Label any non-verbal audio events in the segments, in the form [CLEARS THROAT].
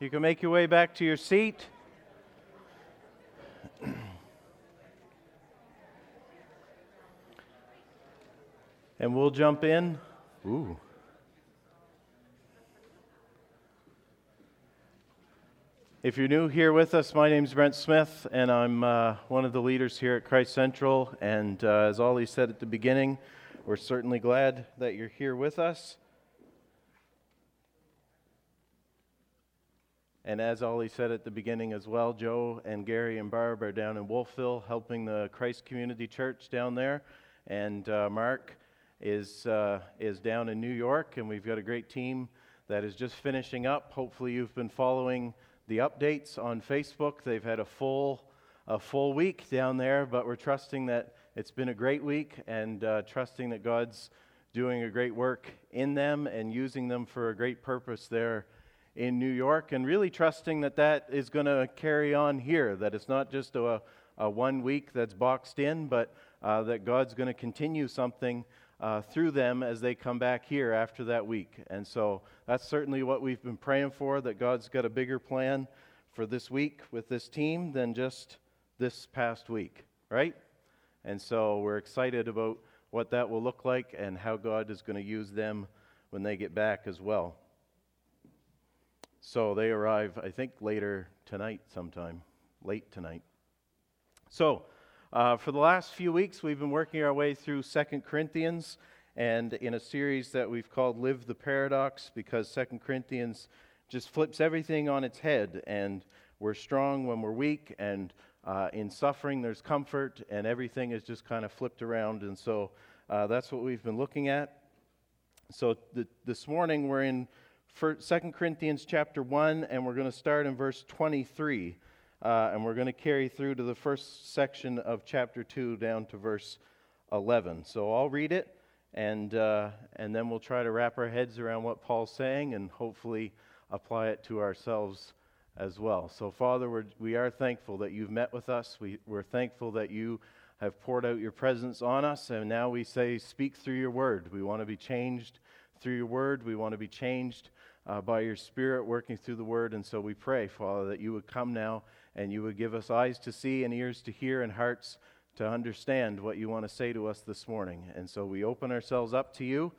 You can make your way back to your seat. [CLEARS THROAT] and we'll jump in. Ooh. If you're new here with us, my name is Brent Smith, and I'm uh, one of the leaders here at Christ Central. And uh, as Ollie said at the beginning, we're certainly glad that you're here with us. And as Ollie said at the beginning as well, Joe and Gary and Barb are down in Wolfville helping the Christ Community Church down there. And uh, Mark is, uh, is down in New York, and we've got a great team that is just finishing up. Hopefully, you've been following the updates on Facebook. They've had a full, a full week down there, but we're trusting that it's been a great week and uh, trusting that God's doing a great work in them and using them for a great purpose there in New York, and really trusting that that is going to carry on here, that it's not just a, a one week that's boxed in, but uh, that God's going to continue something uh, through them as they come back here after that week. And so that's certainly what we've been praying for, that God's got a bigger plan for this week with this team than just this past week, right? And so we're excited about what that will look like and how God is going to use them when they get back as well. So they arrive, I think, later tonight, sometime, late tonight. So, uh, for the last few weeks, we've been working our way through Second Corinthians and in a series that we've called Live the Paradox because Second Corinthians just flips everything on its head. And we're strong when we're weak, and uh, in suffering, there's comfort, and everything is just kind of flipped around. And so uh, that's what we've been looking at. So th- this morning, we're in for 2 Corinthians chapter 1, and we're going to start in verse 23. Uh, and we're going to carry through to the first section of chapter 2 down to verse 11. So I'll read it, and, uh, and then we'll try to wrap our heads around what Paul's saying and hopefully apply it to ourselves as well. So, Father, we're, we are thankful that you've met with us. We, we're thankful that you have poured out your presence on us, and now we say, Speak through your word. We want to be changed through your word. We want to be changed uh, by your Spirit working through the Word. And so we pray, Father, that you would come now and you would give us eyes to see and ears to hear and hearts to understand what you want to say to us this morning. And so we open ourselves up to you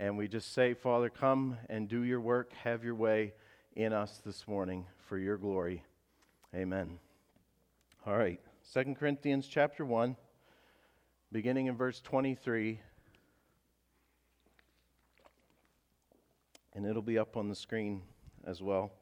and we just say, Father, come and do your work, have your way in us this morning for your glory. Amen. All right. 2 Corinthians chapter 1, beginning in verse 23. And it'll be up on the screen as well.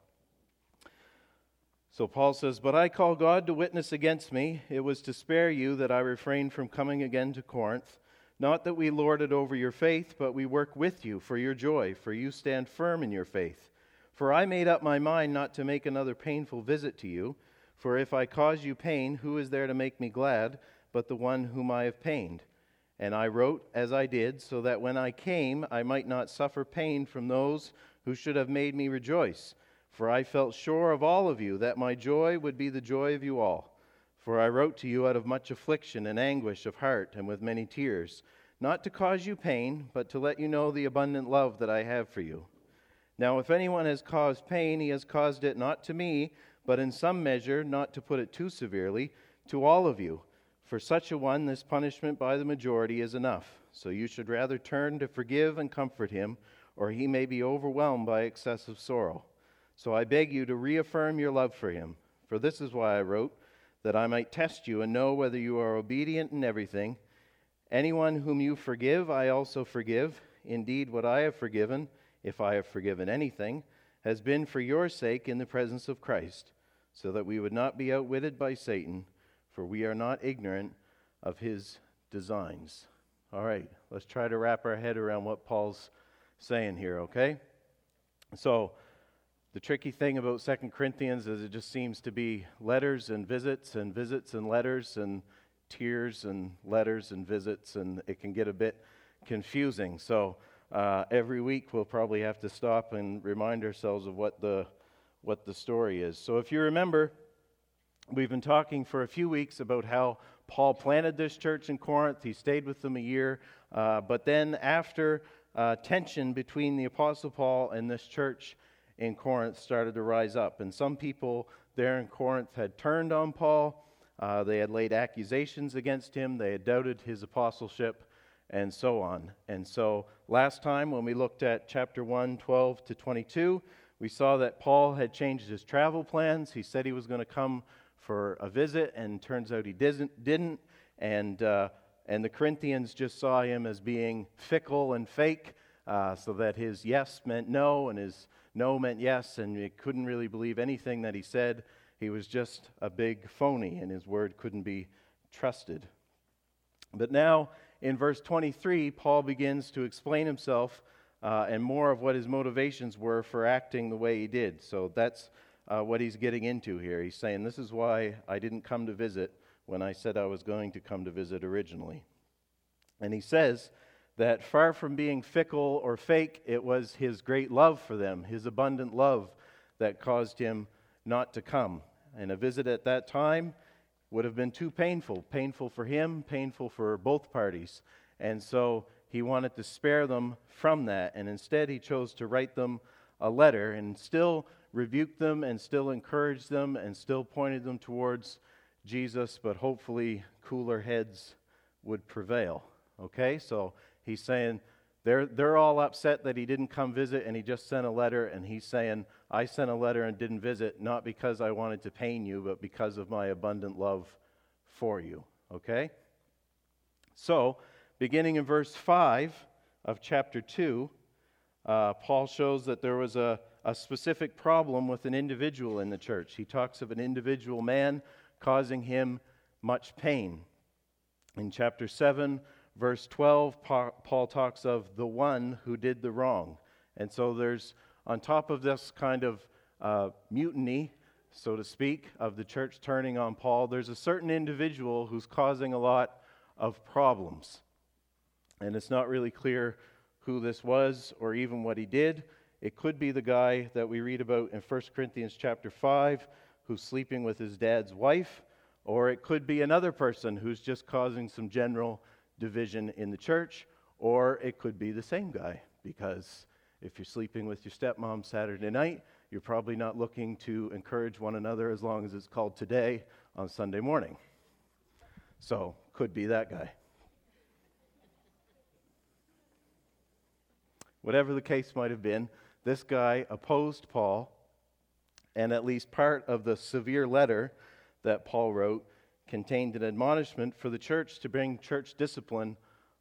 So Paul says, But I call God to witness against me. It was to spare you that I refrained from coming again to Corinth. Not that we lord it over your faith, but we work with you for your joy, for you stand firm in your faith. For I made up my mind not to make another painful visit to you. For if I cause you pain, who is there to make me glad but the one whom I have pained? And I wrote as I did, so that when I came, I might not suffer pain from those who should have made me rejoice. For I felt sure of all of you that my joy would be the joy of you all. For I wrote to you out of much affliction and anguish of heart and with many tears, not to cause you pain, but to let you know the abundant love that I have for you. Now, if anyone has caused pain, he has caused it not to me, but in some measure, not to put it too severely, to all of you. For such a one, this punishment by the majority is enough. So you should rather turn to forgive and comfort him, or he may be overwhelmed by excessive sorrow. So I beg you to reaffirm your love for him. For this is why I wrote, that I might test you and know whether you are obedient in everything. Anyone whom you forgive, I also forgive. Indeed, what I have forgiven, if I have forgiven anything, has been for your sake in the presence of Christ, so that we would not be outwitted by Satan for we are not ignorant of his designs. All right, let's try to wrap our head around what Paul's saying here, okay? So, the tricky thing about Second Corinthians is it just seems to be letters and visits and visits and letters and tears and letters and visits, and it can get a bit confusing. So, uh, every week we'll probably have to stop and remind ourselves of what the, what the story is. So, if you remember, We've been talking for a few weeks about how Paul planted this church in Corinth. He stayed with them a year. Uh, but then, after uh, tension between the Apostle Paul and this church in Corinth started to rise up. And some people there in Corinth had turned on Paul. Uh, they had laid accusations against him. They had doubted his apostleship and so on. And so last time when we looked at chapter 1, 12 to 22, we saw that Paul had changed his travel plans. He said he was going to come for a visit, and turns out he didn't. And, uh, and the Corinthians just saw him as being fickle and fake, uh, so that his yes meant no and his no meant yes, and they couldn't really believe anything that he said. He was just a big phony, and his word couldn't be trusted. But now, in verse 23, Paul begins to explain himself uh, and more of what his motivations were for acting the way he did. So that's uh, what he's getting into here. He's saying, This is why I didn't come to visit when I said I was going to come to visit originally. And he says that far from being fickle or fake, it was his great love for them, his abundant love, that caused him not to come. And a visit at that time would have been too painful painful for him, painful for both parties. And so he wanted to spare them from that. And instead, he chose to write them a letter and still rebuked them and still encouraged them and still pointed them towards Jesus, but hopefully cooler heads would prevail. Okay? So he's saying they're, they're all upset that he didn't come visit and he just sent a letter, and he's saying, I sent a letter and didn't visit, not because I wanted to pain you, but because of my abundant love for you. Okay? So, beginning in verse 5 of chapter 2, uh, Paul shows that there was a, a specific problem with an individual in the church. He talks of an individual man causing him much pain. In chapter 7, verse 12, Paul talks of the one who did the wrong. And so there's, on top of this kind of uh, mutiny, so to speak, of the church turning on Paul, there's a certain individual who's causing a lot of problems. And it's not really clear who this was or even what he did. It could be the guy that we read about in 1 Corinthians chapter 5 who's sleeping with his dad's wife, or it could be another person who's just causing some general division in the church, or it could be the same guy because if you're sleeping with your stepmom Saturday night, you're probably not looking to encourage one another as long as it's called today on Sunday morning. So, could be that guy. Whatever the case might have been, this guy opposed Paul and at least part of the severe letter that Paul wrote contained an admonishment for the church to bring church discipline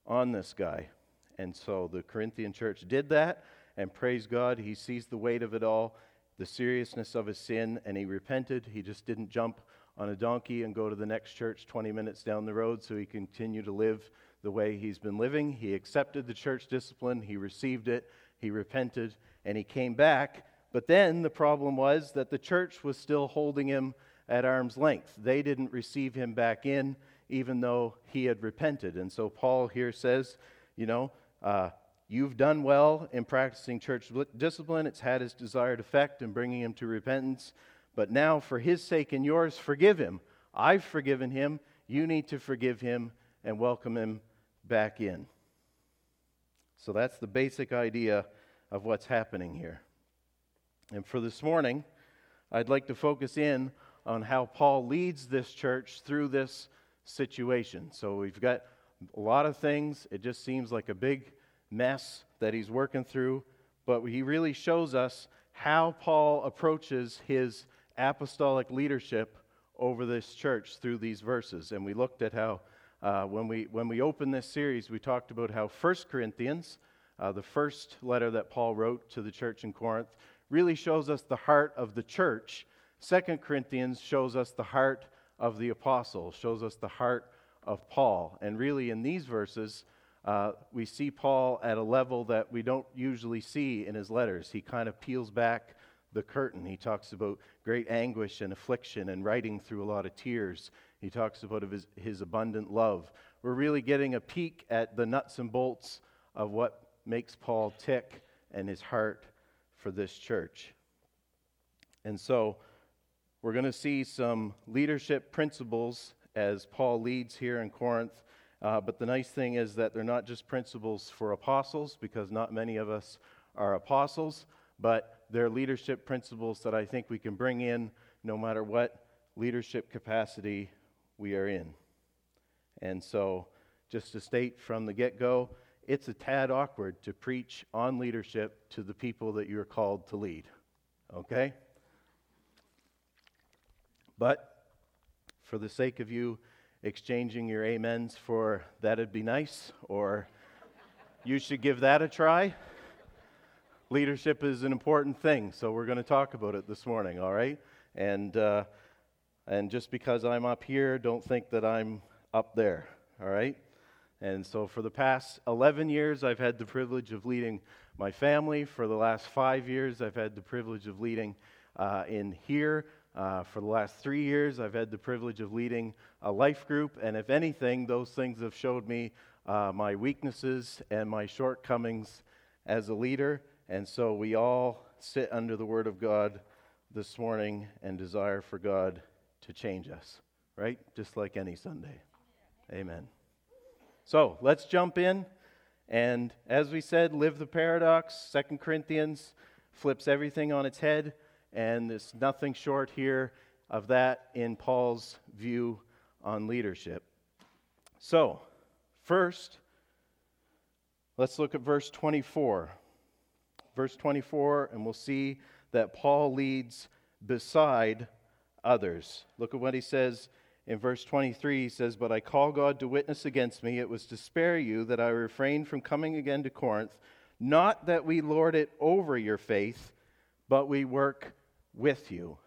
on this guy. And so the Corinthian church did that, and praise God, he sees the weight of it all, the seriousness of his sin, and he repented. He just didn't jump on a donkey and go to the next church 20 minutes down the road so he continue to live the way he's been living. He accepted the church discipline, he received it, he repented, and he came back but then the problem was that the church was still holding him at arm's length. They didn't receive him back in, even though he had repented. And so Paul here says, you know, uh, you've done well in practicing church discipline. It's had its desired effect in bringing him to repentance. But now, for his sake and yours, forgive him. I've forgiven him. You need to forgive him and welcome him back in. So that's the basic idea of what's happening here. And for this morning, I'd like to focus in on how Paul leads this church through this situation. So we've got a lot of things. It just seems like a big mess that he's working through, but he really shows us how Paul approaches his apostolic leadership over this church through these verses. And we looked at how, uh, when, we, when we opened this series, we talked about how 1 Corinthians, uh, the first letter that Paul wrote to the church in Corinth, really shows us the heart of the church. Second Corinthians shows us the heart of the apostle, shows us the heart of Paul. And really, in these verses, uh, we see Paul at a level that we don't usually see in his letters. He kind of peels back the curtain. He talks about great anguish and affliction and writing through a lot of tears. He talks about his, his abundant love. We're really getting a peek at the nuts and bolts of what makes Paul tick and his heart for this church. And so we're going to see some leadership principles as Paul leads here in Corinth. Uh, but the nice thing is that they're not just principles for apostles, because not many of us are apostles, but they're leadership principles that I think we can bring in no matter what leadership capacity we are in. And so, just to state from the get go, it's a tad awkward to preach on leadership to the people that you're called to lead. Okay? But for the sake of you exchanging your amens for that'd be nice, or you should give that a try. Leadership is an important thing, so we're going to talk about it this morning, all right? And, uh, and just because I'm up here, don't think that I'm up there, all right? And so for the past 11 years, I've had the privilege of leading my family. For the last five years, I've had the privilege of leading uh, in here. Uh, for the last three years, I've had the privilege of leading a life group, and if anything, those things have showed me uh, my weaknesses and my shortcomings as a leader. And so we all sit under the Word of God this morning and desire for God to change us, right? Just like any Sunday. Amen. So let's jump in. And as we said, live the paradox. Second Corinthians flips everything on its head. And there's nothing short here of that in Paul's view on leadership. So, first, let's look at verse 24. Verse 24, and we'll see that Paul leads beside others. Look at what he says in verse 23. He says, But I call God to witness against me. It was to spare you that I refrained from coming again to Corinth. Not that we lord it over your faith, but we work with you.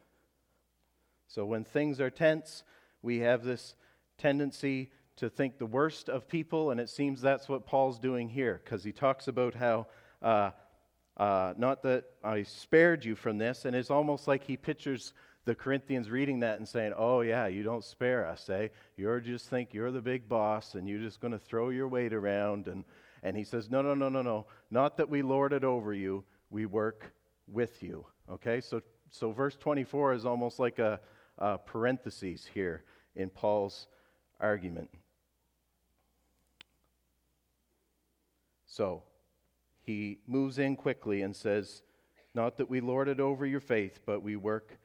So when things are tense, we have this tendency to think the worst of people, and it seems that's what Paul's doing here, because he talks about how, uh, uh, not that I spared you from this, and it's almost like he pictures the Corinthians reading that and saying, Oh, yeah, you don't spare us, eh? You just think you're the big boss and you're just going to throw your weight around. And, and he says, No, no, no, no, no. Not that we lord it over you, we work with you. Okay? So so, verse 24 is almost like a, a parenthesis here in Paul's argument. So, he moves in quickly and says, Not that we lord it over your faith, but we work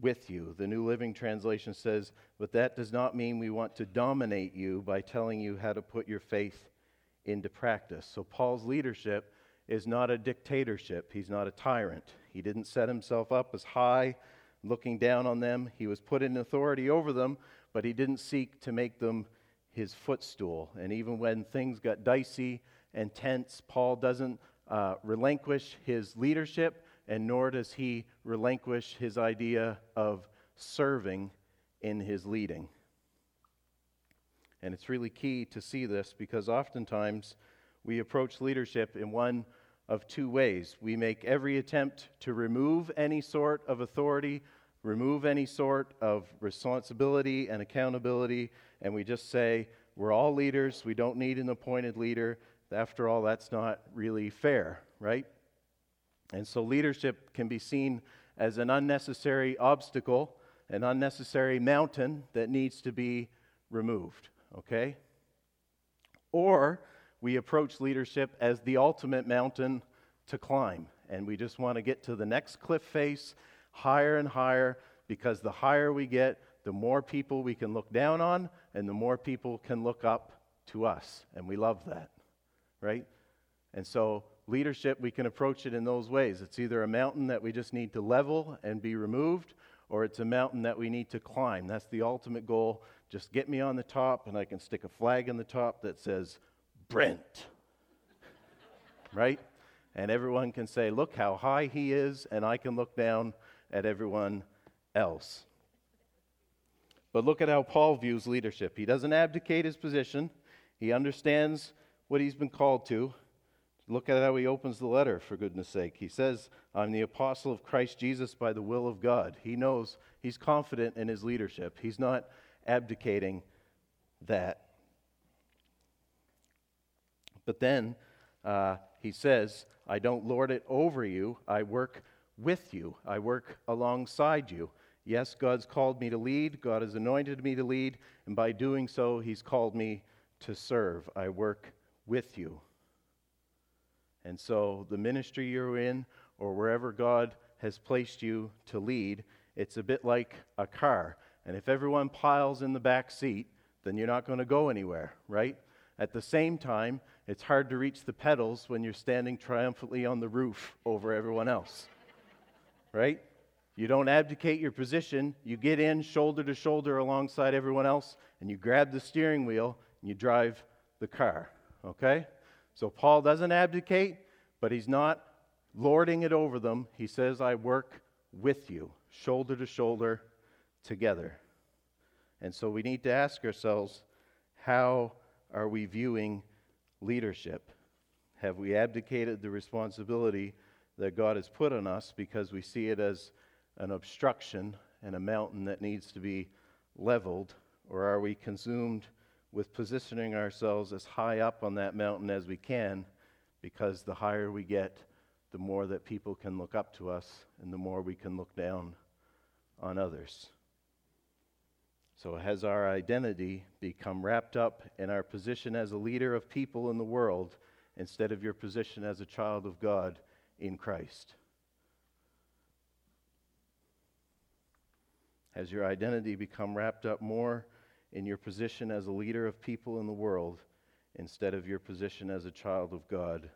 with you. The New Living Translation says, But that does not mean we want to dominate you by telling you how to put your faith into practice. So, Paul's leadership is not a dictatorship, he's not a tyrant. He didn't set himself up as high, looking down on them. He was put in authority over them, but he didn't seek to make them his footstool. And even when things got dicey and tense, Paul doesn't uh, relinquish his leadership, and nor does he relinquish his idea of serving in his leading. And it's really key to see this because oftentimes we approach leadership in one of two ways. We make every attempt to remove any sort of authority, remove any sort of responsibility and accountability, and we just say, we're all leaders, we don't need an appointed leader. After all, that's not really fair, right? And so leadership can be seen as an unnecessary obstacle, an unnecessary mountain that needs to be removed, okay? Or we approach leadership as the ultimate mountain to climb. And we just want to get to the next cliff face higher and higher because the higher we get, the more people we can look down on and the more people can look up to us. And we love that, right? And so, leadership, we can approach it in those ways. It's either a mountain that we just need to level and be removed, or it's a mountain that we need to climb. That's the ultimate goal. Just get me on the top, and I can stick a flag in the top that says, Brent. [LAUGHS] right? And everyone can say, Look how high he is, and I can look down at everyone else. But look at how Paul views leadership. He doesn't abdicate his position, he understands what he's been called to. Look at how he opens the letter, for goodness sake. He says, I'm the apostle of Christ Jesus by the will of God. He knows, he's confident in his leadership. He's not abdicating that. But then uh, he says, I don't lord it over you, I work with you, I work alongside you. Yes, God's called me to lead, God has anointed me to lead, and by doing so, He's called me to serve. I work with you. And so, the ministry you're in, or wherever God has placed you to lead, it's a bit like a car. And if everyone piles in the back seat, then you're not going to go anywhere, right? At the same time, it's hard to reach the pedals when you're standing triumphantly on the roof over everyone else, right? You don't abdicate your position. You get in shoulder to shoulder alongside everyone else, and you grab the steering wheel and you drive the car, okay? So Paul doesn't abdicate, but he's not lording it over them. He says, I work with you, shoulder to shoulder, together. And so we need to ask ourselves how are we viewing leadership? Have we abdicated the responsibility that God has put on us because we see it as an obstruction and a mountain that needs to be leveled? Or are we consumed with positioning ourselves as high up on that mountain as we can because the higher we get, the more that people can look up to us and the more we can look down on others. So, has our identity become wrapped up in our position as a leader of people in the world instead of your position as a child of God in Christ? Has your identity become wrapped up more in your position as a leader of people in the world instead of your position as a child of God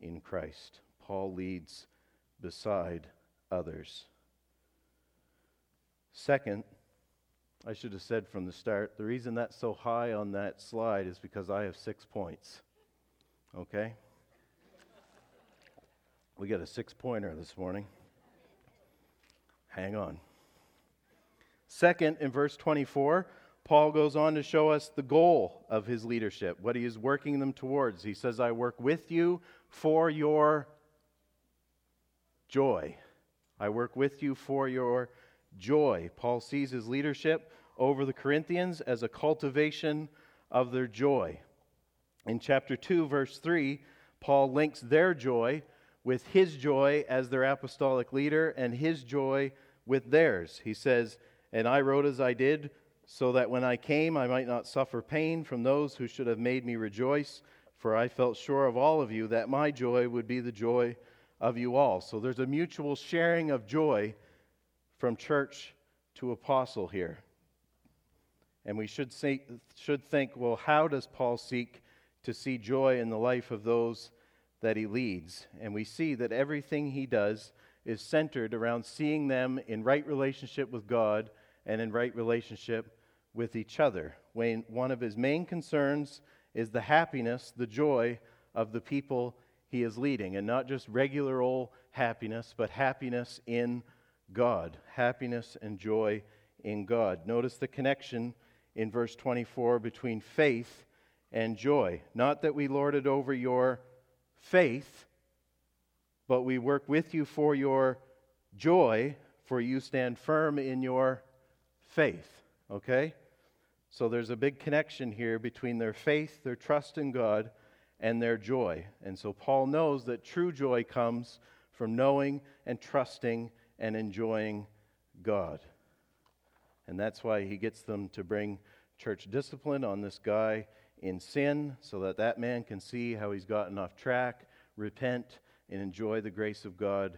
in Christ? Paul leads beside others. Second, I should have said from the start, the reason that's so high on that slide is because I have six points. Okay? We got a six pointer this morning. Hang on. Second, in verse 24, Paul goes on to show us the goal of his leadership, what he is working them towards. He says, I work with you for your joy. I work with you for your joy. Paul sees his leadership over the Corinthians as a cultivation of their joy. In chapter 2, verse 3, Paul links their joy with his joy as their apostolic leader and his joy with theirs. He says, And I wrote as I did, so that when I came I might not suffer pain from those who should have made me rejoice, for I felt sure of all of you that my joy would be the joy of you all. So there's a mutual sharing of joy from church to apostle here. And we should, say, should think well, how does Paul seek to see joy in the life of those that he leads? And we see that everything he does is centered around seeing them in right relationship with God and in right relationship with each other. When one of his main concerns is the happiness, the joy of the people he is leading, and not just regular old happiness, but happiness in God, happiness and joy in God. Notice the connection in verse 24 between faith and joy. Not that we lord it over your faith, but we work with you for your joy, for you stand firm in your faith. Okay? So there's a big connection here between their faith, their trust in God, and their joy. And so Paul knows that true joy comes from knowing and trusting and enjoying God. And that's why he gets them to bring church discipline on this guy in sin so that that man can see how he's gotten off track, repent, and enjoy the grace of God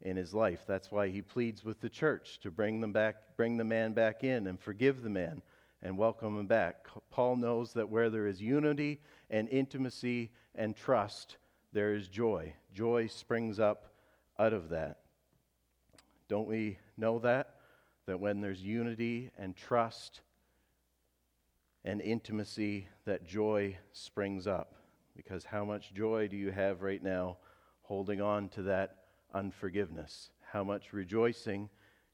in his life. That's why he pleads with the church to bring them back, bring the man back in and forgive the man and welcome him back. Paul knows that where there is unity and intimacy and trust, there is joy. Joy springs up out of that. Don't we know that? That when there's unity and trust and intimacy, that joy springs up. Because how much joy do you have right now holding on to that unforgiveness? How much rejoicing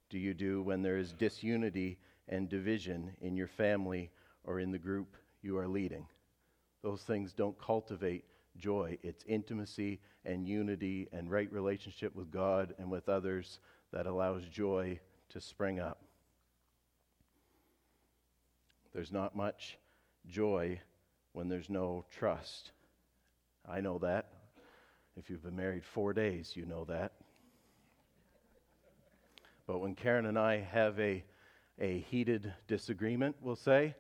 do you do when there is disunity and division in your family or in the group you are leading? Those things don't cultivate joy. It's intimacy and unity and right relationship with God and with others that allows joy to spring up. There's not much joy when there's no trust. I know that. If you've been married four days, you know that. But when Karen and I have a, a heated disagreement, we'll say,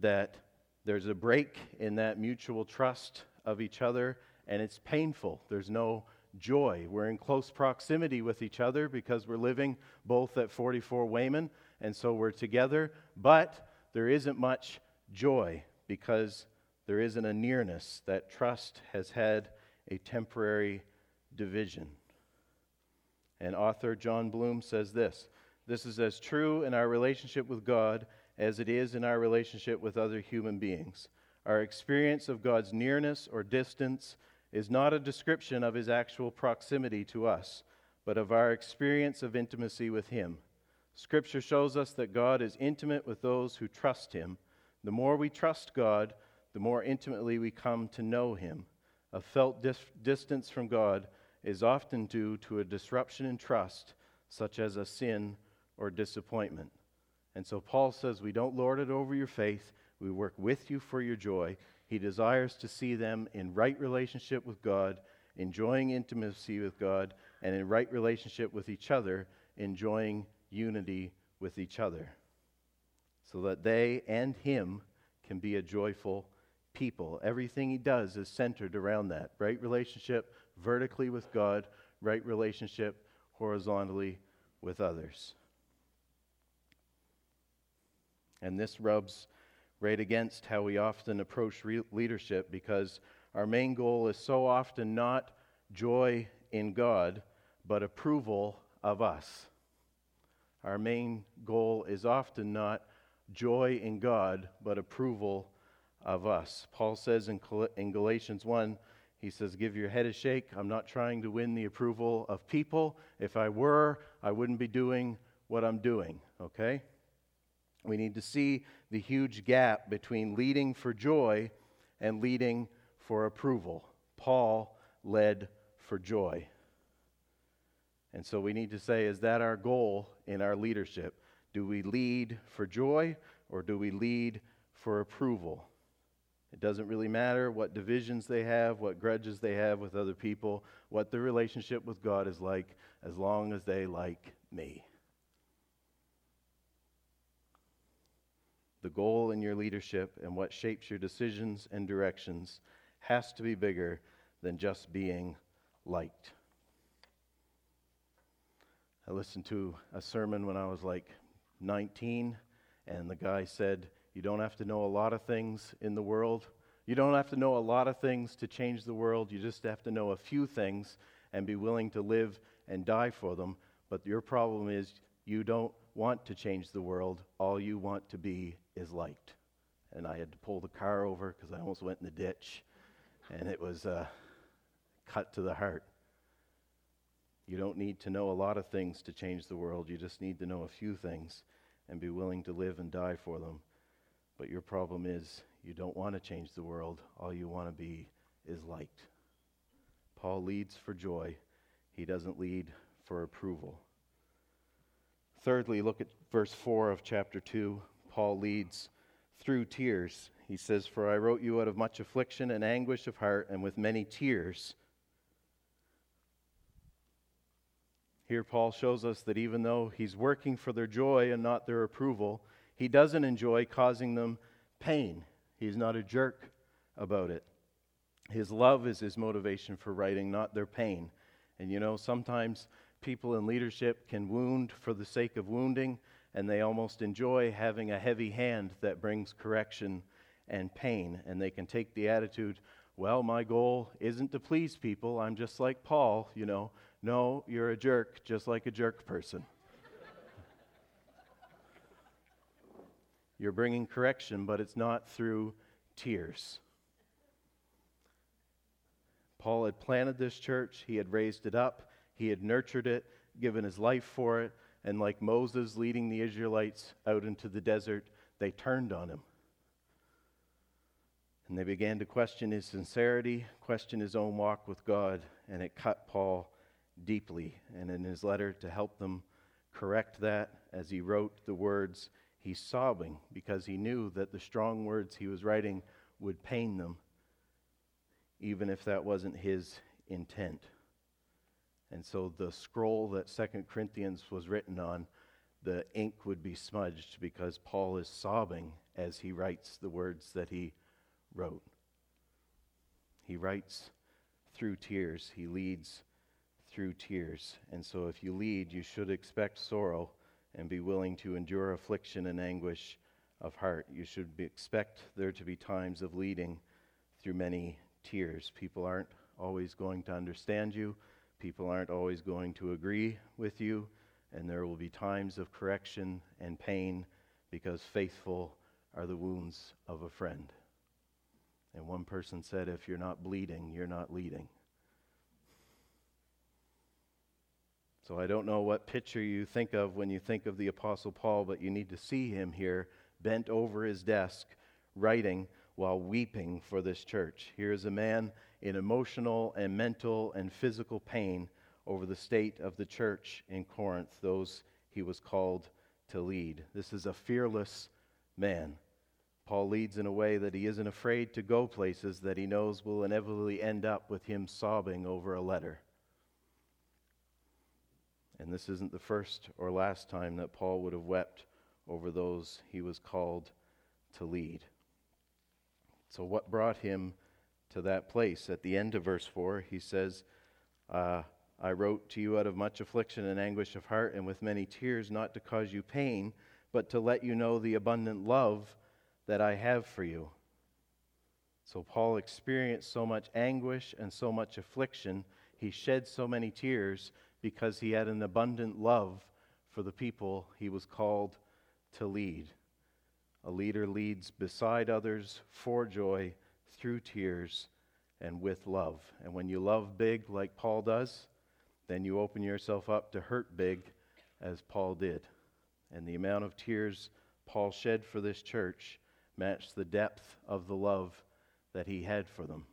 that there's a break in that mutual trust of each other, and it's painful. There's no joy. We're in close proximity with each other because we're living both at 44 Wayman, and so we're together, but there isn't much joy because there isn't a nearness. That trust has had a temporary division. And author Jon Bloom says this this is as true in our relationship with God as it is in our relationship with other human beings. Our experience of God's nearness or distance is not a description of his actual proximity to us, but of our experience of intimacy with him. Scripture shows us that God is intimate with those who trust him. The more we trust God, the more intimately we come to know him. A felt dis- distance from God is often due to a disruption in trust, such as a sin or disappointment. And so Paul says, We don't lord it over your faith, we work with you for your joy. He desires to see them in right relationship with God, enjoying intimacy with God, and in right relationship with each other, enjoying unity with each other, so that they and Him can be a joyful people. Everything He does is centered around that right relationship vertically with God, right relationship horizontally with others. And this rubs right against how we often approach re- leadership because our main goal is so often not joy in God, but approval of us. Our main goal is often not joy in God, but approval of us. Paul says in, in Galatians 1, he says, Give your head a shake. I'm not trying to win the approval of people. If I were, I wouldn't be doing what I'm doing, okay? We need to see the huge gap between leading for joy and leading for approval. Paul led for joy. And so we need to say, is that our goal in our leadership? Do we lead for joy or do we lead for approval? It doesn't really matter what divisions they have, what grudges they have with other people, what their relationship with God is like, as long as they like me. The goal in your leadership and what shapes your decisions and directions has to be bigger than just being liked. I listened to a sermon when I was like 19, and the guy said, You don't have to know a lot of things in the world. You don't have to know a lot of things to change the world. You just have to know a few things and be willing to live and die for them. But your problem is you don't want to change the world. All you want to be is liked. And I had to pull the car over because I almost went in the ditch. And it was uh, cut to the heart. You don't need to know a lot of things to change the world. You just need to know a few things and be willing to live and die for them. But your problem is you don't want to change the world. All you want to be is liked. Paul leads for joy, he doesn't lead for approval. Thirdly, look at verse 4 of chapter 2. Paul leads through tears. He says, For I wrote you out of much affliction and anguish of heart and with many tears. Here, Paul shows us that even though he's working for their joy and not their approval, he doesn't enjoy causing them pain. He's not a jerk about it. His love is his motivation for writing, not their pain. And you know, sometimes people in leadership can wound for the sake of wounding, and they almost enjoy having a heavy hand that brings correction and pain. And they can take the attitude, well, my goal isn't to please people. I'm just like Paul, you know. No, you're a jerk, just like a jerk person. you're bringing correction, but it's not through tears. Paul had planted this church, he had raised it up, he had nurtured it, given his life for it, and like Moses leading the Israelites out into the desert, they turned on him. And they began to question his sincerity, question his own walk with God, and it cut Paul deeply. And in his letter to help them correct that, as he wrote the words, he's sobbing because he knew that the strong words he was writing would pain them, even if that wasn't his intent. And so the scroll that Second Corinthians was written on, the ink would be smudged because Paul is sobbing as he writes the words that he wrote. He writes through tears, he leads through tears. And so, if you lead, you should expect sorrow and be willing to endure affliction and anguish of heart. You should expect there to be times of leading through many tears. People aren't always going to understand you, people aren't always going to agree with you, and there will be times of correction and pain because faithful are the wounds of a friend. And one person said, if you're not bleeding, you're not leading. So I don't know what picture you think of when you think of the Apostle Paul, but you need to see him here bent over his desk, writing while weeping for this church. Here is a man in emotional and mental and physical pain over the state of the church in Corinth, those he was called to lead. This is a fearless man. Paul leads in a way that he isn't afraid to go places that he knows will inevitably end up with him sobbing over a letter. And this isn't the first or last time that Paul would have wept over those he was called to lead. So, what brought him to that place? At the end of verse 4, he says, uh, I wrote to you out of much affliction and anguish of heart and with many tears, not to cause you pain, but to let you know the abundant love that I have for you. So, Paul experienced so much anguish and so much affliction. He shed so many tears because he had an abundant love for the people he was called to lead. A leader leads beside others for joy, through tears, and with love. And when you love big, like Paul does, then you open yourself up to hurt big, as Paul did. And the amount of tears Paul shed for this church matched the depth of the love that he had for them.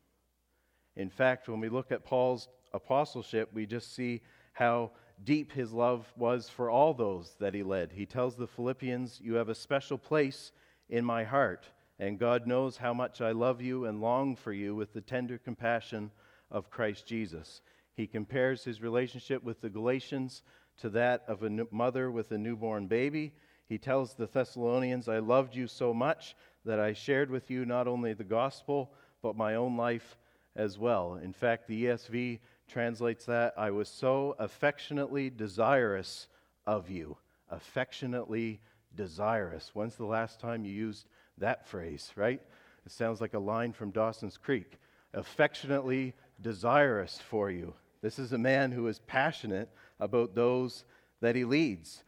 In fact, when we look at Paul's apostleship, we just see how deep his love was for all those that he led. He tells the Philippians, You have a special place in my heart, and God knows how much I love you and long for you with the tender compassion of Christ Jesus. He compares his relationship with the Galatians to that of a mother with a newborn baby. He tells the Thessalonians, I loved you so much that I shared with you not only the gospel, but my own life as well. In fact, the ESV translates that I was so affectionately desirous of you. Affectionately desirous. When's the last time you used that phrase, right? It sounds like a line from Dawson's Creek. Affectionately desirous for you. This is a man who is passionate about those that he leads.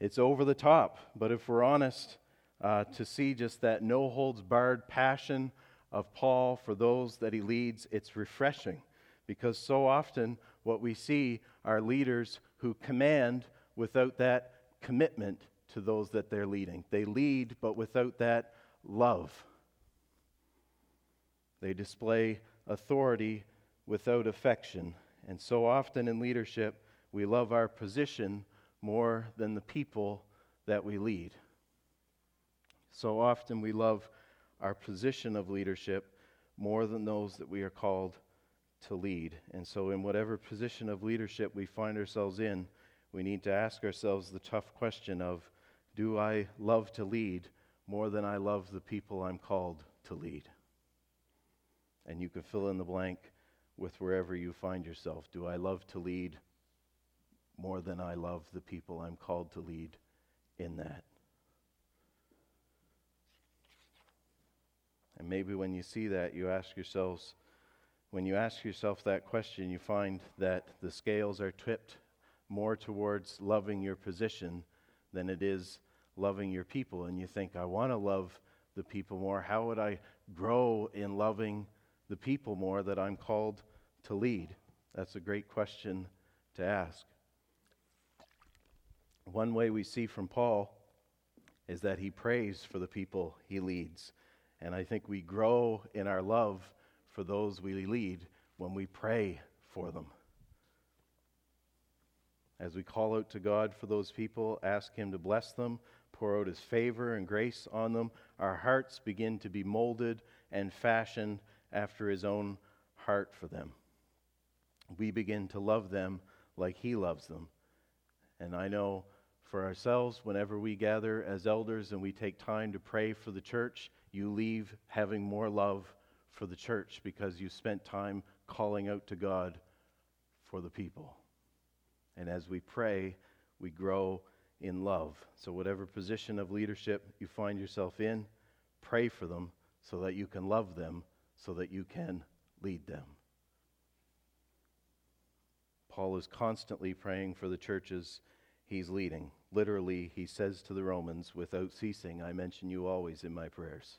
It's over the top, but if we're honest, uh, to see just that no holds barred passion of Paul for those that he leads, it's refreshing because so often what we see are leaders who command without that commitment to those that they're leading. They lead, but without that love. They display authority without affection. And so often in leadership, we love our position more than the people that we lead. So often we love our position of leadership more than those that we are called to lead. And so, in whatever position of leadership we find ourselves in, we need to ask ourselves the tough question of do I love to lead more than I love the people I'm called to lead? And you can fill in the blank with wherever you find yourself. Do I love to lead more than I love the people I'm called to lead in that? And maybe when you see that, you ask yourselves, when you ask yourself that question, you find that the scales are tipped more towards loving your position than it is loving your people. And you think, I want to love the people more. How would I grow in loving the people more that I'm called to lead? That's a great question to ask. One way we see from Paul is that he prays for the people he leads. And I think we grow in our love for those we lead when we pray for them. As we call out to God for those people, ask Him to bless them, pour out His favor and grace on them, our hearts begin to be molded and fashioned after His own heart for them. We begin to love them like He loves them. And I know for ourselves, whenever we gather as elders and we take time to pray for the church, you leave having more love for the church because you spent time calling out to God for the people. And as we pray, we grow in love. So, whatever position of leadership you find yourself in, pray for them so that you can love them, so that you can lead them. Paul is constantly praying for the churches he's leading. Literally, he says to the Romans, without ceasing, I mention you always in my prayers.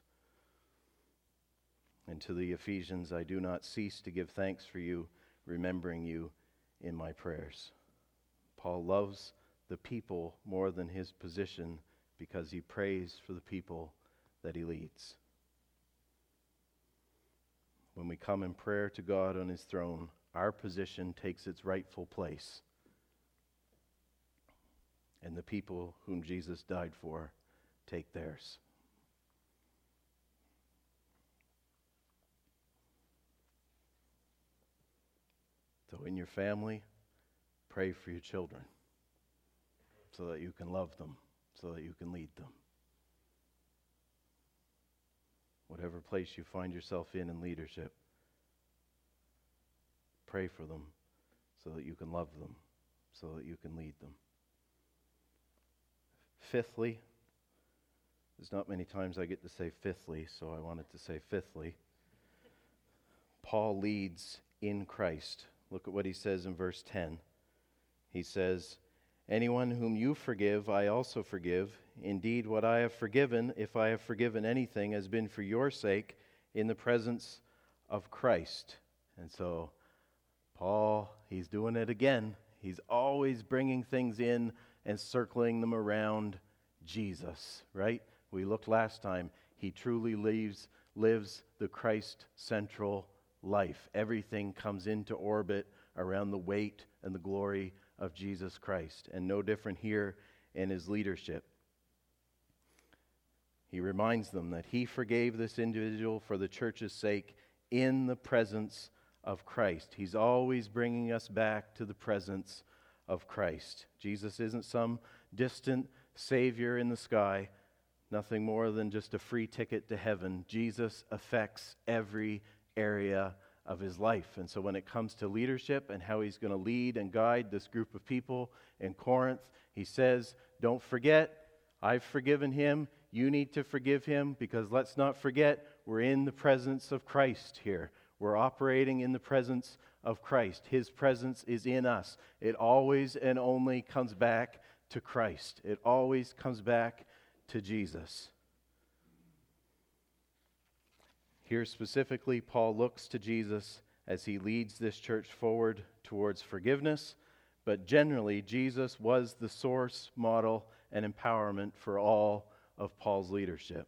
And to the Ephesians, I do not cease to give thanks for you, remembering you in my prayers. Paul loves the people more than his position because he prays for the people that he leads. When we come in prayer to God on his throne, our position takes its rightful place. And the people whom Jesus died for take theirs. So, in your family, pray for your children so that you can love them, so that you can lead them. Whatever place you find yourself in in leadership, pray for them so that you can love them, so that you can lead them. Fifthly, there's not many times I get to say fifthly, so I wanted to say fifthly. Paul leads in Christ. Look at what he says in verse 10. He says, Anyone whom you forgive, I also forgive. Indeed, what I have forgiven, if I have forgiven anything, has been for your sake in the presence of Christ. And so, Paul, he's doing it again. He's always bringing things in and circling them around Jesus, right? We looked last time. He truly lives, lives the Christ central life. Everything comes into orbit around the weight and the glory of Jesus Christ, and no different here in his leadership. He reminds them that he forgave this individual for the church's sake in the presence of Christ. He's always bringing us back to the presence of Christ. Jesus isn't some distant Savior in the sky, nothing more than just a free ticket to heaven. Jesus affects every area of his life. And so when it comes to leadership and how he's going to lead and guide this group of people in Corinth, he says, Don't forget, I've forgiven him. You need to forgive him because let's not forget, we're in the presence of Christ here. We're operating in the presence of Christ. His presence is in us. It always and only comes back to Christ, it always comes back to Jesus. Here specifically, Paul looks to Jesus as he leads this church forward towards forgiveness, but generally, Jesus was the source, model, and empowerment for all of Paul's leadership.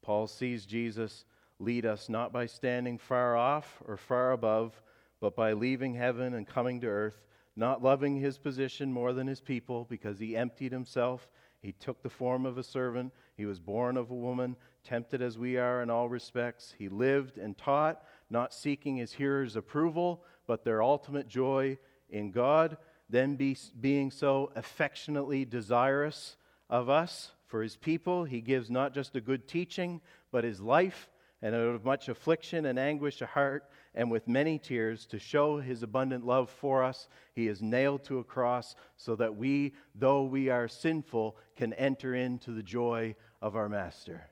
Paul sees Jesus lead us not by standing far off or far above, but by leaving heaven and coming to earth, not loving his position more than his people because he emptied himself. He took the form of a servant. He was born of a woman, tempted as we are in all respects. He lived and taught, not seeking his hearers' approval, but their ultimate joy in God, then be, being so affectionately desirous of us for his people. He gives not just a good teaching, but his life, and out of much affliction and anguish of heart, and with many tears, to show his abundant love for us, he is nailed to a cross so that we, though we are sinful, can enter into the joy of our Master.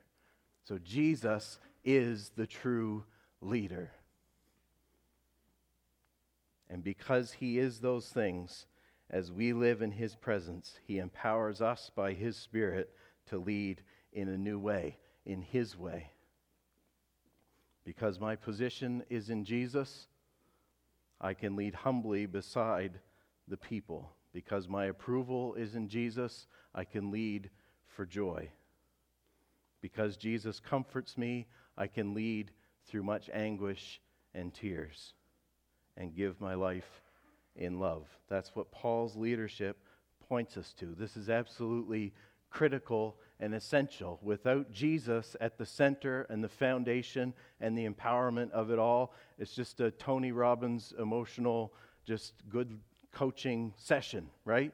So Jesus is the true leader. And because he is those things, as we live in his presence, he empowers us by his Spirit to lead in a new way, in his way. Because my position is in Jesus, I can lead humbly beside the people. Because my approval is in Jesus, I can lead for joy. Because Jesus comforts me, I can lead through much anguish and tears and give my life in love. That's what Paul's leadership points us to. This is absolutely critical and essential. Without Jesus at the center and the foundation and the empowerment of it all, it's just a Tony Robbins emotional, just good coaching session, right?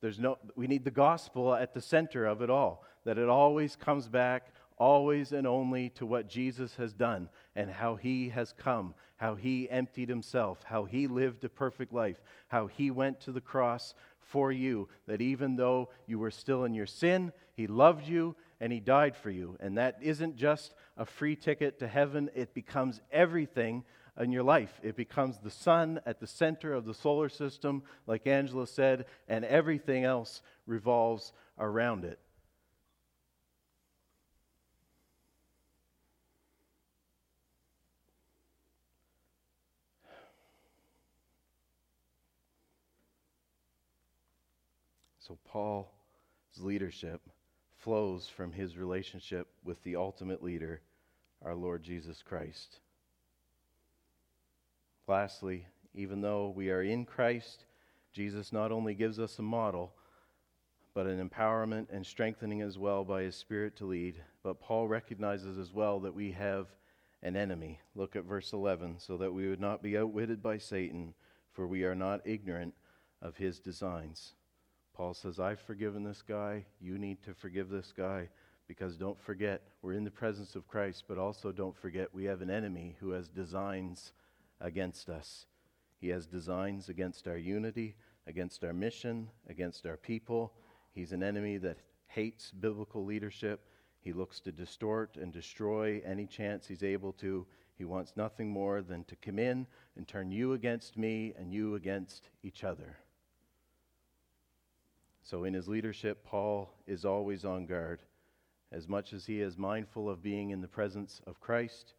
There's no, we need the gospel at the center of it all, that it always comes back always and only to what Jesus has done and how he has come, how he emptied himself, how he lived a perfect life, how he went to the cross for you, that even though you were still in your sin, he loved you and he died for you. And that isn't just a free ticket to heaven, it becomes everything in your life. It becomes the sun at the center of the solar system, like Angela said, and everything else revolves around it. So, Paul's leadership flows from his relationship with the ultimate leader, our Lord Jesus Christ. Lastly, even though we are in Christ, Jesus not only gives us a model, but an empowerment and strengthening as well by his Spirit to lead. But Paul recognizes as well that we have an enemy. Look at verse 11 so that we would not be outwitted by Satan, for we are not ignorant of his designs. Paul says, I've forgiven this guy. You need to forgive this guy because don't forget, we're in the presence of Christ, but also don't forget we have an enemy who has designs against us. He has designs against our unity, against our mission, against our people. He's an enemy that hates biblical leadership. He looks to distort and destroy any chance he's able to. He wants nothing more than to come in and turn you against me and you against each other. So, in his leadership, Paul is always on guard. As much as he is mindful of being in the presence of Christ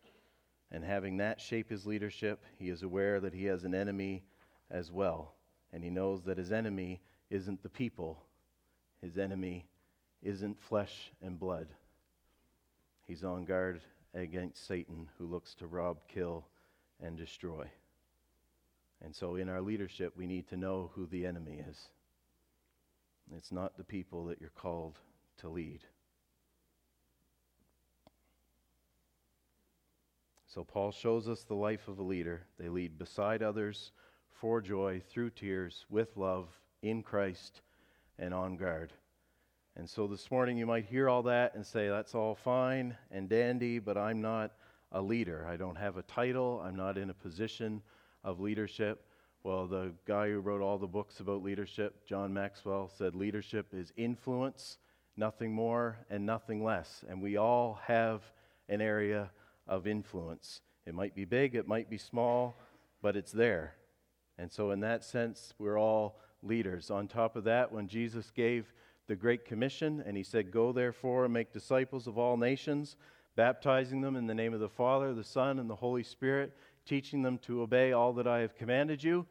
and having that shape his leadership, he is aware that he has an enemy as well. And he knows that his enemy isn't the people, his enemy isn't flesh and blood. He's on guard against Satan, who looks to rob, kill, and destroy. And so, in our leadership, we need to know who the enemy is. It's not the people that you're called to lead. So, Paul shows us the life of a leader. They lead beside others, for joy, through tears, with love, in Christ, and on guard. And so this morning you might hear all that and say, that's all fine and dandy, but I'm not a leader. I don't have a title. I'm not in a position of leadership. Well, the guy who wrote all the books about leadership, John Maxwell, said leadership is influence, nothing more and nothing less. And we all have an area of influence. It might be big, it might be small, but it's there. And so, in that sense, we're all leaders. On top of that, when Jesus gave the Great Commission and he said, Go therefore and make disciples of all nations, baptizing them in the name of the Father, the Son, and the Holy Spirit teaching them to obey all that I have commanded you,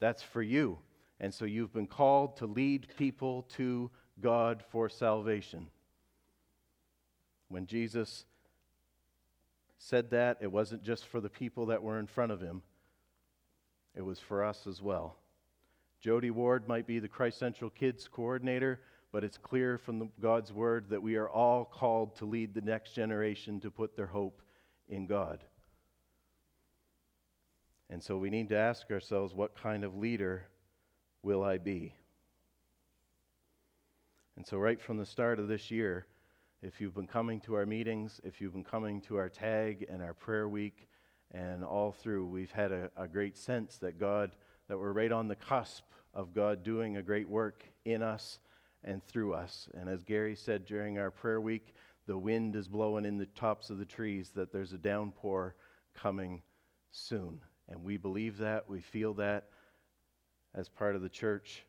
that's for you. And so you've been called to lead people to God for salvation. When Jesus said that, it wasn't just for the people that were in front of him, it was for us as well. Jody Ward might be the Christ Central Kids coordinator, but it's clear from the, God's word that we are all called to lead the next generation to put their hope in God. And so we need to ask ourselves what kind of leader will I be? And so, right from the start of this year, if you've been coming to our meetings, if you've been coming to our tag and our prayer week, and all through, we've had a, a great sense that God, that we're right on the cusp of God doing a great work in us and through us. And as Gary said during our prayer week, the wind is blowing in the tops of the trees, that there's a downpour coming soon. And we believe that, we feel that as part of the church.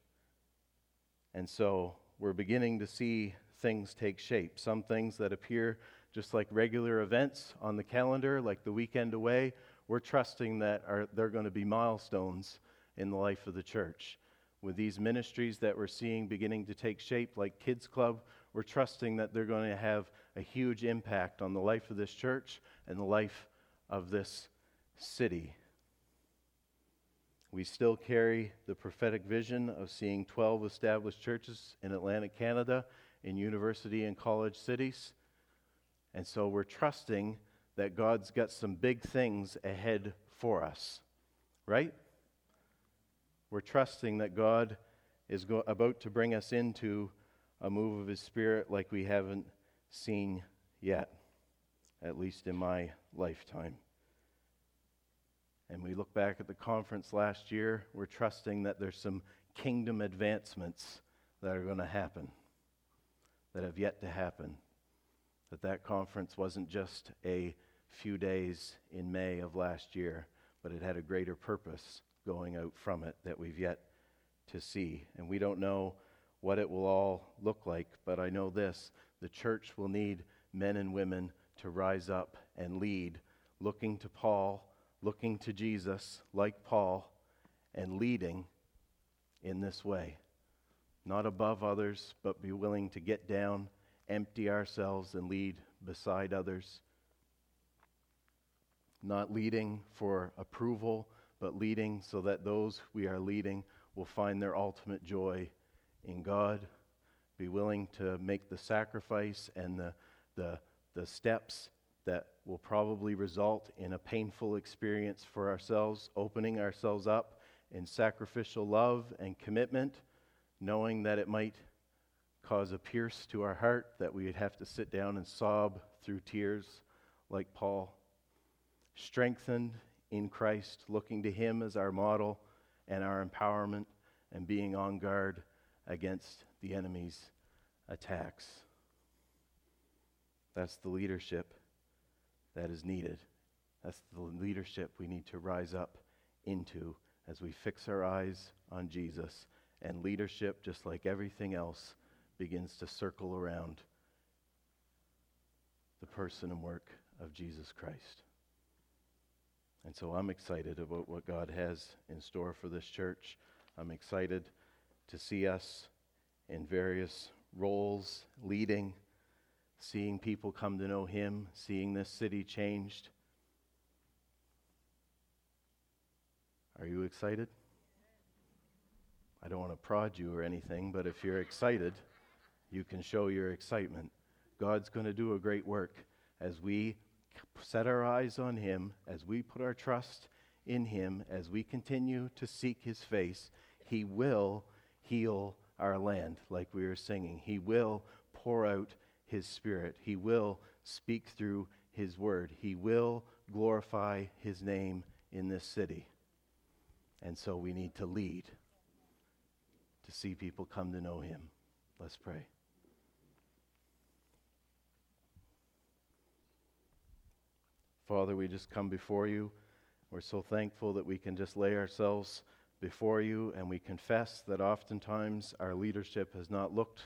And so we're beginning to see things take shape. Some things that appear just like regular events on the calendar, like the weekend away, we're trusting that are, they're going to be milestones in the life of the church. With these ministries that we're seeing beginning to take shape, like Kids Club, we're trusting that they're going to have a huge impact on the life of this church and the life of this city. We still carry the prophetic vision of seeing 12 established churches in Atlantic Canada, in university and college cities. And so we're trusting that God's got some big things ahead for us, right? We're trusting that God is go- about to bring us into a move of His Spirit like we haven't seen yet, at least in my lifetime. And we look back at the conference last year, we're trusting that there's some kingdom advancements that are going to happen, that have yet to happen. That that conference wasn't just a few days in May of last year, but it had a greater purpose going out from it that we've yet to see. And we don't know what it will all look like, but I know this the church will need men and women to rise up and lead, looking to Paul, looking to Jesus, like Paul, and leading in this way. Not above others, but be willing to get down, empty ourselves, and lead beside others. Not leading for approval, but leading so that those we are leading will find their ultimate joy in God, be willing to make the sacrifice and the, the, the steps that will probably result in a painful experience for ourselves, opening ourselves up in sacrificial love and commitment, knowing that it might cause a pierce to our heart, that we would have to sit down and sob through tears like Paul. Strengthened in Christ, looking to Him as our model and our empowerment, and being on guard against the enemy's attacks. That's the leadership that is needed. That's the leadership we need to rise up into as we fix our eyes on Jesus. And leadership, just like everything else, begins to circle around the person and work of Jesus Christ. And so I'm excited about what God has in store for this church. I'm excited to see us in various roles, leading, seeing people come to know Him, seeing this city changed. Are you excited? I don't want to prod you or anything, but if you're excited, you can show your excitement. God's going to do a great work as we set our eyes on Him, as we put our trust in Him, as we continue to seek His face. He will heal our land, like we were singing. He will pour out His Spirit. He will speak through His Word. He will glorify His name in this city. And so we need to lead to see people come to know Him. Let's pray. Father, we just come before you. We're so thankful that we can just lay ourselves before you, and we confess that oftentimes our leadership has not looked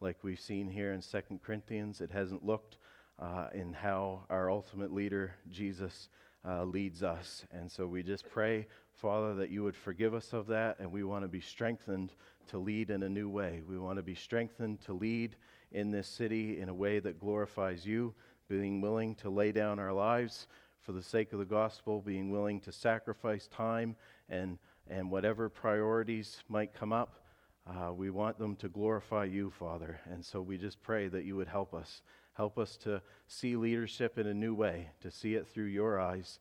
like we've seen here in 2 Corinthians. It hasn't looked uh, in how our ultimate leader, Jesus, uh, leads us. And so we just pray, Father, that you would forgive us of that, and we want to be strengthened to lead in a new way. We want to be strengthened to lead in this city in a way that glorifies you, being willing to lay down our lives for the sake of the gospel, being willing to sacrifice time and and whatever priorities might come up, uh, we want them to glorify you, Father. And so we just pray that you would help us. Help us to see leadership in a new way, to see it through your eyes.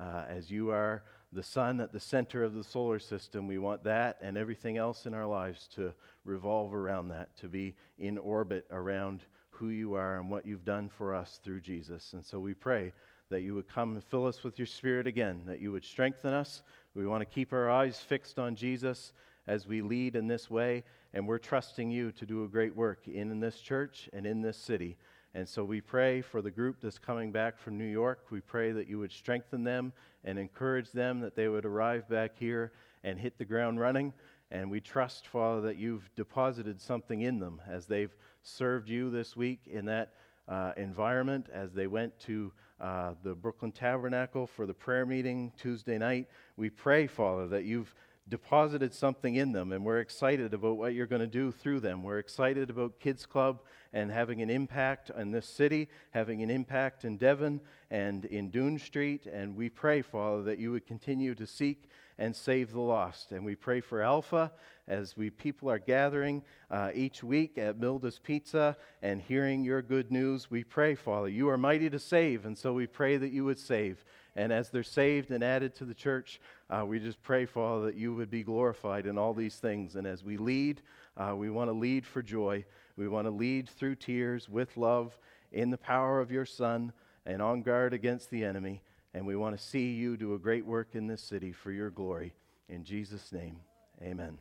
Uh, as you are the sun at the center of the solar system, we want that and everything else in our lives to revolve around that, to be in orbit around who you are and what you've done for us through Jesus. And so we pray that you would come and fill us with your spirit again, that you would strengthen us, we want to keep our eyes fixed on Jesus as we lead in this way, and we're trusting you to do a great work in this church and in this city. And so we pray for the group that's coming back from New York. We pray that you would strengthen them and encourage them, that they would arrive back here and hit the ground running. And we trust, Father, that you've deposited something in them as they've served you this week in that uh, environment, as they went to uh, the Brooklyn Tabernacle for the prayer meeting Tuesday night. We pray, Father, that you've deposited something in them, and we're excited about what you're going to do through them. We're excited about Kids Club and having an impact in this city, having an impact in Devon and in Doon Street. And we pray, Father, that you would continue to seek and save the lost. And we pray for Alpha as we people are gathering uh, each week at Milda's Pizza and hearing your good news. We pray, Father, you are mighty to save, and so we pray that you would save. And as they're saved and added to the church, uh, we just pray, Father, that you would be glorified in all these things. And as we lead, uh, we want to lead for joy. We want to lead through tears with love in the power of your Son and on guard against the enemy. And we want to see you do a great work in this city for your glory. In Jesus' name, amen.